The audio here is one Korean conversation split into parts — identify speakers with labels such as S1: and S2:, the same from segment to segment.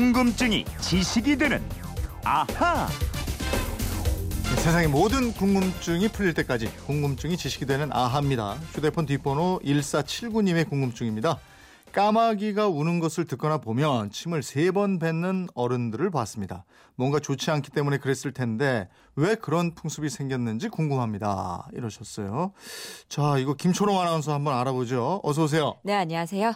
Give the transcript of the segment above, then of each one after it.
S1: 궁금증이 지식이 되는 아하.
S2: 세상의 모든 궁금증이 풀릴 때까지 궁금증이 지식이 되는 아하입니다. 휴대폰 뒷번호 1479님의 궁금증입니다. 까마귀가 우는 것을 듣거나 보면 침을 세 번 뱉는 어른들을 봤습니다. 뭔가 좋지 않기 때문에 그랬을 텐데 왜 그런 풍습이 생겼는지 궁금합니다. 이러셨어요. 자, 이거 김초롱 아나운서 한번 알아보죠. 어서 오세요.
S3: 네, 안녕하세요.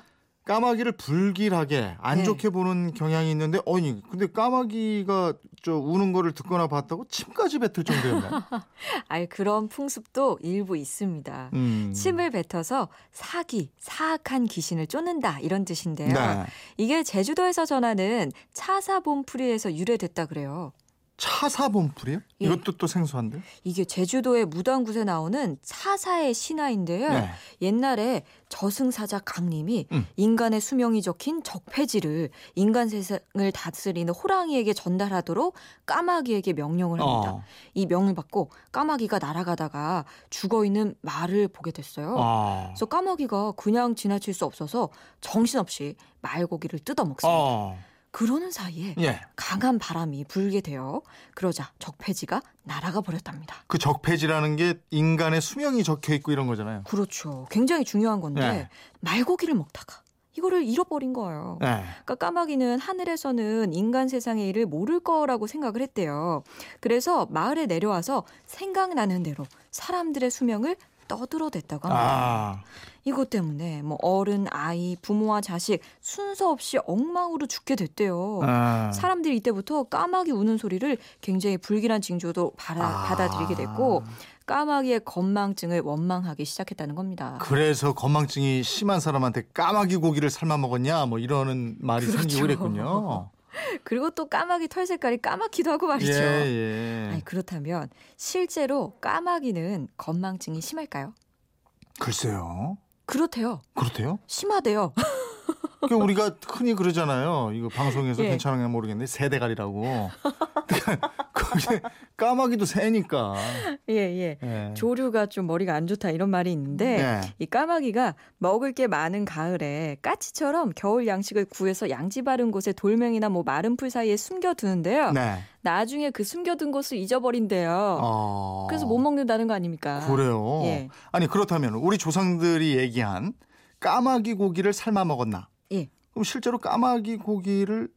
S2: 까마귀를 불길하게 안
S3: 네.
S2: 좋게 보는 경향이 있는데 어니 근데 까마귀가 저 우는 거를 듣거나 봤다고 침까지 뱉을 정도였나요?
S3: 아, 그런 풍습도 일부 있습니다.
S2: 음.
S3: 침을 뱉어서 사기, 사악한 귀신을 쫓는다 이런 뜻인데요.
S2: 네.
S3: 이게 제주도에서 전하는 차사본풀이에서 유래됐다 그래요.
S2: 차사본풀이요?
S3: 예.
S2: 이것도 또 생소한데?
S3: 이게 제주도의 무당굿에 나오는 차사의 신화인데요.
S2: 네.
S3: 옛날에 저승사자 강림이
S2: 음.
S3: 인간의 수명이 적힌 적폐지를 인간 세상을 다스리는 호랑이에게 전달하도록 까마귀에게 명령을 합니다.
S2: 어.
S3: 이 명을 받고 까마귀가 날아가다가 죽어 있는 말을 보게 됐어요.
S2: 아.
S3: 그래서 까마귀가 그냥 지나칠 수 없어서 정신없이 말고기를 뜯어 먹습니다.
S2: 어.
S3: 그러는 사이에
S2: 예.
S3: 강한 바람이 불게 되어 그러자 적폐지가 날아가 버렸답니다.
S2: 그 적폐지라는 게 인간의 수명이 적혀 있고 이런 거잖아요.
S3: 그렇죠. 굉장히 중요한 건데
S2: 네.
S3: 말고기를 먹다가 이거를 잃어버린 거예요.
S2: 네.
S3: 그러니까 까마귀는 하늘에서는 인간 세상의 일을 모를 거라고 생각을 했대요. 그래서 마을에 내려와서 생각나는 대로 사람들의 수명을 떠들어댔다고 합니다.
S2: 아.
S3: 이것 때문에 뭐 어른, 아이, 부모와 자식 순서 없이 엉망으로 죽게 됐대요.
S2: 아.
S3: 사람들이 이때부터 까마귀 우는 소리를 굉장히 불길한 징조도 받아,
S2: 아.
S3: 받아들이게 됐고 까마귀의 건망증을 원망하기 시작했다는 겁니다.
S2: 그래서 건망증이 심한 사람한테 까마귀 고기를 삶아 먹었냐 뭐 이러는 말이
S3: 그렇죠.
S2: 생기고 그랬군요.
S3: 그리고 또 까마귀 털 색깔이 까맣기도 하고 말이죠.
S2: 예, 예.
S3: 아니, 그렇다면 실제로 까마귀는 건망증이 심할까요?
S2: 글쎄요.
S3: 그렇대요.
S2: 그렇대요?
S3: 심하대요.
S2: 그 우리가 흔히 그러잖아요. 이거 방송에서
S3: 예.
S2: 괜찮은가 모르겠는데 세대갈이라고. 까마귀도 새니까.
S3: 예, 예.
S2: 예.
S3: 조류가 좀 머리가 안 좋다 이런 말이 있는데
S2: 네.
S3: 이 까마귀가 먹을 게 많은 가을에 까치처럼 겨울 양식을 구해서 양지 바른 곳에 돌멩이나 뭐 마른 풀 사이에 숨겨 두는데요.
S2: 네.
S3: 나중에 그 숨겨둔 곳을 잊어버린대요.
S2: 어.
S3: 그래서 못 먹는다는 거 아닙니까?
S2: 그래요.
S3: 예.
S2: 아니 그렇다면 우리 조상들이 얘기한 까마귀 고기를 삶아 먹었나?
S3: 예.
S2: 그럼 실제로 까마귀 고기를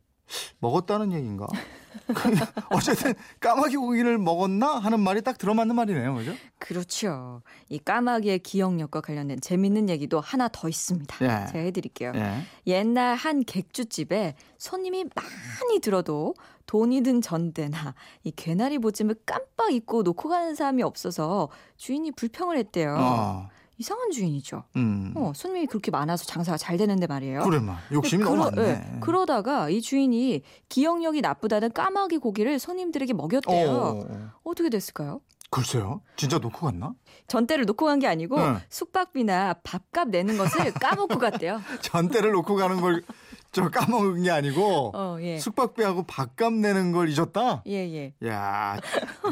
S2: 먹었다는 얘기인가? 어쨌든 까마귀 고기를 먹었나 하는 말이 딱 들어맞는 말이네요, 그죠?
S3: 그렇죠. 이 까마귀의 기억력과 관련된 재밌는 얘기도 하나 더 있습니다.
S2: 예.
S3: 제가 해드릴게요.
S2: 예.
S3: 옛날 한 객주집에 손님이 많이 들어도 돈이 든 전대나 이 개나리 보찜을 깜빡 잊고 놓고 가는 사람이 없어서 주인이 불평을 했대요.
S2: 어.
S3: 이상한 주인이죠.
S2: 음.
S3: 어, 손님이 그렇게 많아서 장사가 잘 되는데 말이에요.
S2: 그래 마. 욕심이 너무 많네.
S3: 예, 그러다가 이 주인이 기억력이 나쁘다는 까마귀 고기를 손님들에게 먹였대요.
S2: 어.
S3: 어떻게 됐을까요?
S2: 글쎄요. 진짜 놓고 갔나?
S3: 전대를 놓고 간 게 아니고
S2: 응.
S3: 숙박비나 밥값 내는 것을 까먹고 갔대요.
S2: 전대를 놓고 가는 걸 저 까먹은 게 아니고
S3: 어, 예.
S2: 숙박비하고 밥값 내는 걸 잊었다?
S3: 예, 예.
S2: 야,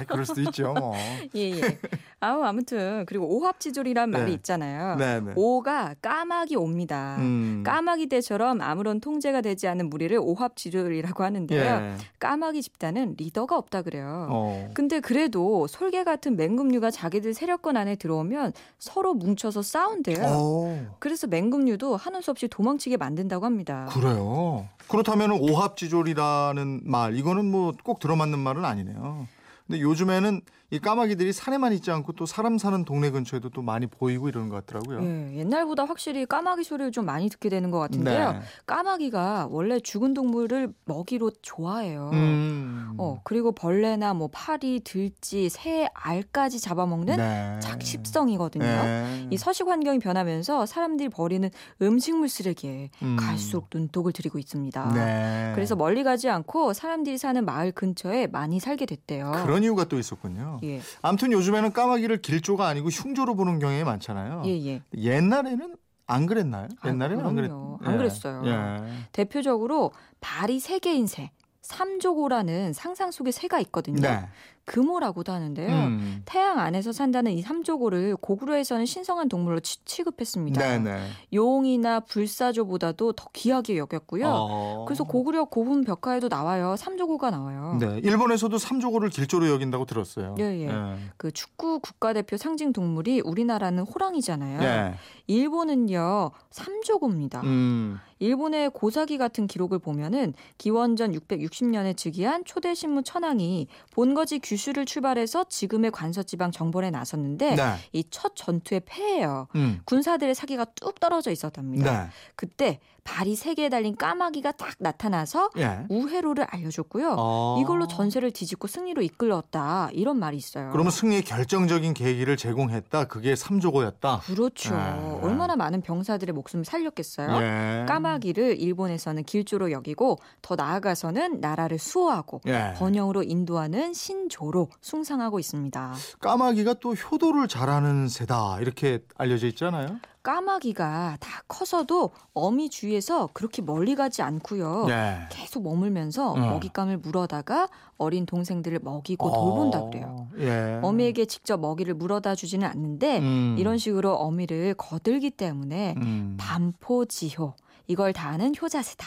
S2: 그럴 수도 있죠. 뭐.
S3: 예, 예. 아우, 아무튼, 그리고 오합지졸이란 말이
S2: 네.
S3: 있잖아요.
S2: 네, 네.
S3: 오가 까마귀 옵니다.
S2: 음.
S3: 까마귀 떼처럼 아무런 통제가 되지 않는 무리를 오합지졸이라고 하는데요.
S2: 예.
S3: 까마귀 집단은 리더가 없다 그래요.
S2: 어.
S3: 근데 그래도 솔개 같은 맹금류가 자기들 세력권 안에 들어오면 서로 뭉쳐서 싸운대요.
S2: 어.
S3: 그래서 맹금류도 하는 수 없이 도망치게 만든다고 합니다.
S2: 그래 요. 그렇다면 오합지졸이라는 말 이거는 뭐 꼭 들어맞는 말은 아니네요. 근데 요즘에는 이 까마귀들이 산에만 있지 않고 또 사람 사는 동네 근처에도 또 많이 보이고 이러는 것 같더라고요.
S3: 예, 옛날보다 확실히 까마귀 소리를 좀 많이 듣게 되는 것 같은데요.
S2: 네.
S3: 까마귀가 원래 죽은 동물을 먹이로 좋아해요.
S2: 음.
S3: 어, 그리고 벌레나 뭐 파리, 들쥐, 새, 알까지 잡아먹는
S2: 네.
S3: 작식성이거든요.
S2: 네.
S3: 이 서식 환경이 변하면서 사람들이 버리는 음식물 쓰레기에
S2: 음.
S3: 갈수록 눈독을 들이고 있습니다.
S2: 네.
S3: 그래서 멀리 가지 않고 사람들이 사는 마을 근처에 많이 살게 됐대요.
S2: 그런 이유가 또 있었군요.
S3: 예,
S2: 아무튼 요즘에는 까마귀를 길조가 아니고 흉조로 보는 경향이 많잖아요.
S3: 예, 예.
S2: 옛날에는 안 그랬나요?
S3: 아,
S2: 옛날에는 안 그랬.
S3: 안 그랬어요.
S2: 예.
S3: 대표적으로 발이 세 개인 새, 삼조고라는 상상 속의 새가 있거든요.
S2: 네.
S3: 금오라고도 하는데요.
S2: 음.
S3: 태양 안에서 산다는 이 삼조고를 고구려에서는 신성한 동물로 치, 취급했습니다.
S2: 네네.
S3: 용이나 불사조보다도 더 귀하게 여겼고요.
S2: 어.
S3: 그래서 고구려 고분 벽화에도 나와요. 삼조고가 나와요.
S2: 네, 일본에서도 삼조고를 길조로 여긴다고 들었어요.
S3: 예, 예. 그 축구 국가대표 상징 동물이 우리나라는 호랑이잖아요.
S2: 예.
S3: 일본은요 삼조고입니다.
S2: 음.
S3: 일본의 고사기 같은 기록을 보면은 기원전 660년에 즉위한 초대 신무 천황이 본거지 규슈를 출발해서 지금의 관서지방 정벌에 나섰는데
S2: 네.
S3: 이첫 전투에 패해요.
S2: 음.
S3: 군사들의 사기가 뚝 떨어져 있었답니다.
S2: 네.
S3: 그때 발이 세개 달린 까마귀가 딱 나타나서
S2: 예.
S3: 우회로를 알려줬고요.
S2: 어.
S3: 이걸로 전세를 뒤집고 승리로 이끌었다 이런 말이 있어요.
S2: 그러면 승리의 결정적인 계기를 제공했다. 그게 삼조고였다.
S3: 그렇죠.
S2: 네.
S3: 얼마나 많은 병사들의 목숨을 살렸겠어요.
S2: 예.
S3: 까마귀를 일본에서는 길조로 여기고 더 나아가서는 나라를 수호하고
S2: 예.
S3: 번영으로 인도하는 신조로 숭상하고 있습니다.
S2: 까마귀가 또 효도를 잘하는 새다 이렇게 알려져 있잖아요.
S3: 까마귀가 다 커서도 어미 주위에서 그렇게 멀리 가지 않고요.
S2: 예.
S3: 계속 머물면서
S2: 어.
S3: 먹잇감을 물어다가 어린 동생들을 먹이고 돌본다 그래요.
S2: 예.
S3: 어미에게 직접 먹이를 물어다 주지는 않는데
S2: 음.
S3: 이런 식으로 어미를 거들기 때문에
S2: 음.
S3: 반포지효 이걸 다 아는 효자세다.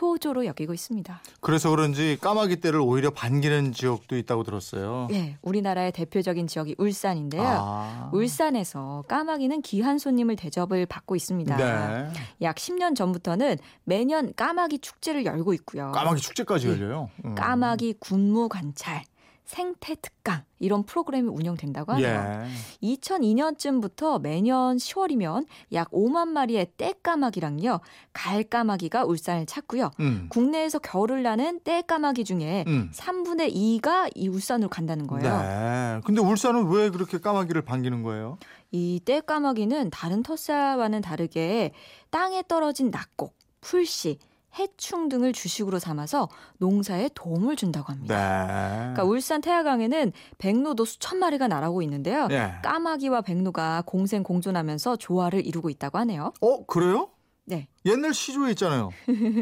S3: 효조로 여기고 있습니다.
S2: 그래서 그런지 까마귀 떼를 오히려 반기는 지역도 있다고 들었어요.
S3: 예, 우리나라의 대표적인 지역이 울산인데요.
S2: 아.
S3: 울산에서 까마귀는 귀한 손님을 대접을 받고 있습니다.
S2: 네.
S3: 약 10년 전부터는 매년 까마귀 축제를 열고 있고요.
S2: 까마귀 축제까지
S3: 예.
S2: 열려요. 음.
S3: 까마귀 군무 관찰, 생태 특강 이런 프로그램이 운영된다고 하네요.
S2: 예.
S3: 2002년쯤부터 매년 10월이면 약 5만 마리의 떼까마귀랑요, 갈까마귀가 울산을 찾고요.
S2: 음.
S3: 국내에서 겨울을 나는 떼까마귀 중에
S2: 음.
S3: 3분의 2가 이 울산으로 간다는 거예요.
S2: 네. 근데 울산은 왜 그렇게 까마귀를 반기는 거예요?
S3: 이 떼까마귀는 다른 텃새와는 다르게 땅에 떨어진 낙곡, 풀씨, 해충 등을 주식으로 삼아서 농사에 도움을 준다고
S2: 네.
S3: 합니다. 그러니까 울산 태화강에는 백로도 수천 마리가 날아오고 있는데요.
S2: 예.
S3: 까마귀와 백로가 공생 공존하면서 조화를 이루고 있다고 하네요.
S2: 어, 그래요?
S3: 네.
S2: 옛날 시조에 있잖아요.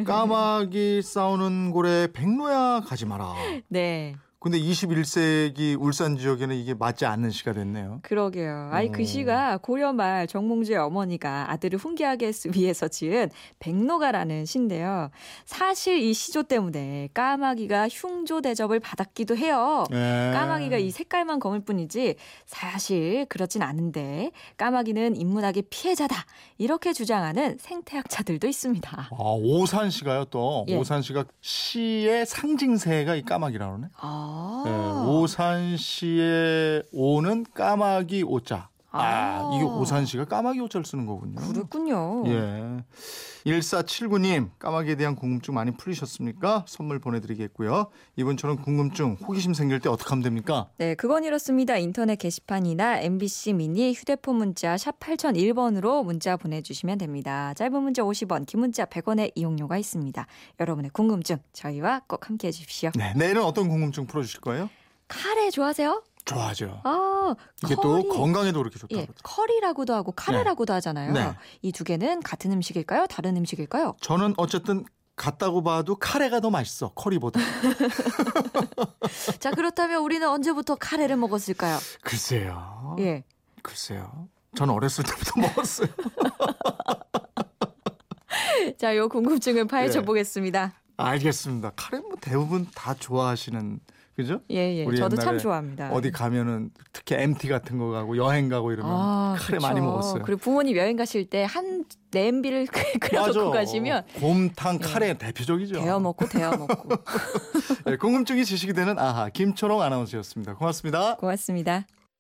S2: 까마귀 싸우는 고래 백로야 가지 마라.
S3: 네.
S2: 근데 21세기 울산 지역에는 이게 맞지 않는 시가 됐네요.
S3: 그러게요. 아이 그
S2: 어.
S3: 시가 고려 말 정몽주의 어머니가 아들을 훈계하기 위해서 지은 백로가라는 시인데요. 사실 이 시조 때문에 까마귀가 흉조 대접을 받았기도 해요.
S2: 예.
S3: 까마귀가 이 색깔만 검을 뿐이지 사실 그렇진 않은데 까마귀는 인문학의 피해자다 이렇게 주장하는 생태학자들도 있습니다.
S2: 아, 오산 시가요 또
S3: 예.
S2: 오산 시가 시의 상징새가 이 까마귀라네.
S3: 아,
S2: 예, 오산시의 오는 까마귀 오자. 아,
S3: 아.
S2: 이게 오산시가 까마귀 오자를 쓰는 거군요.
S3: 그렇군요.
S2: 예. 1479님, 까마귀에 대한 궁금증 많이 풀리셨습니까? 선물 보내드리겠고요. 이번처럼 궁금증, 호기심 생길 때 어떻게 하면 됩니까?
S3: 네, 그건 이렇습니다. 인터넷 게시판이나 MBC 미니 휴대폰 문자 샵 8001번으로 문자 보내주시면 됩니다. 짧은 문자 50원, 긴 문자 100원의 이용료가 있습니다. 여러분의 궁금증 저희와 꼭 함께 해 주십시오.
S2: 네, 내일은 어떤 궁금증 풀어주실 거예요?
S3: 카레 좋아하세요?
S2: 좋아하죠.
S3: 아,
S2: 이게
S3: 커리.
S2: 또 건강에도 그렇게 좋다고.
S3: 예, 커리라고도 하고 카레라고도 하잖아요.
S2: 네.
S3: 이두 개는 같은 음식일까요? 다른 음식일까요?
S2: 저는 어쨌든 같다고 봐도 카레가 더 맛있어, 커리보다.
S3: 자, 그렇다면 우리는 언제부터 카레를 먹었을까요?
S2: 글쎄요.
S3: 예.
S2: 글쎄요. 저는 어렸을 때부터 먹었어요.
S3: 자, 요 궁금증을 파헤쳐
S2: 네.
S3: 보겠습니다.
S2: 알겠습니다. 카레 뭐 대부분 다 좋아하시는 그죠?
S3: 예, 예. 저도 참 좋아합니다.
S2: 어디 가면은 특히 MT 같은 거 가고 여행 가고 이러면
S3: 아,
S2: 카레
S3: 그쵸.
S2: 많이 먹었어요.
S3: 그리고 부모님 여행 가실 때 한 냄비를 끓여놓고 가시면
S2: 곰탕
S3: 예.
S2: 카레 대표적이죠.
S3: 데워 먹고 데워 먹고.
S2: 네, 궁금증이 지식이 되는 아하 김초롱 아나운서였습니다. 고맙습니다.
S3: 고맙습니다.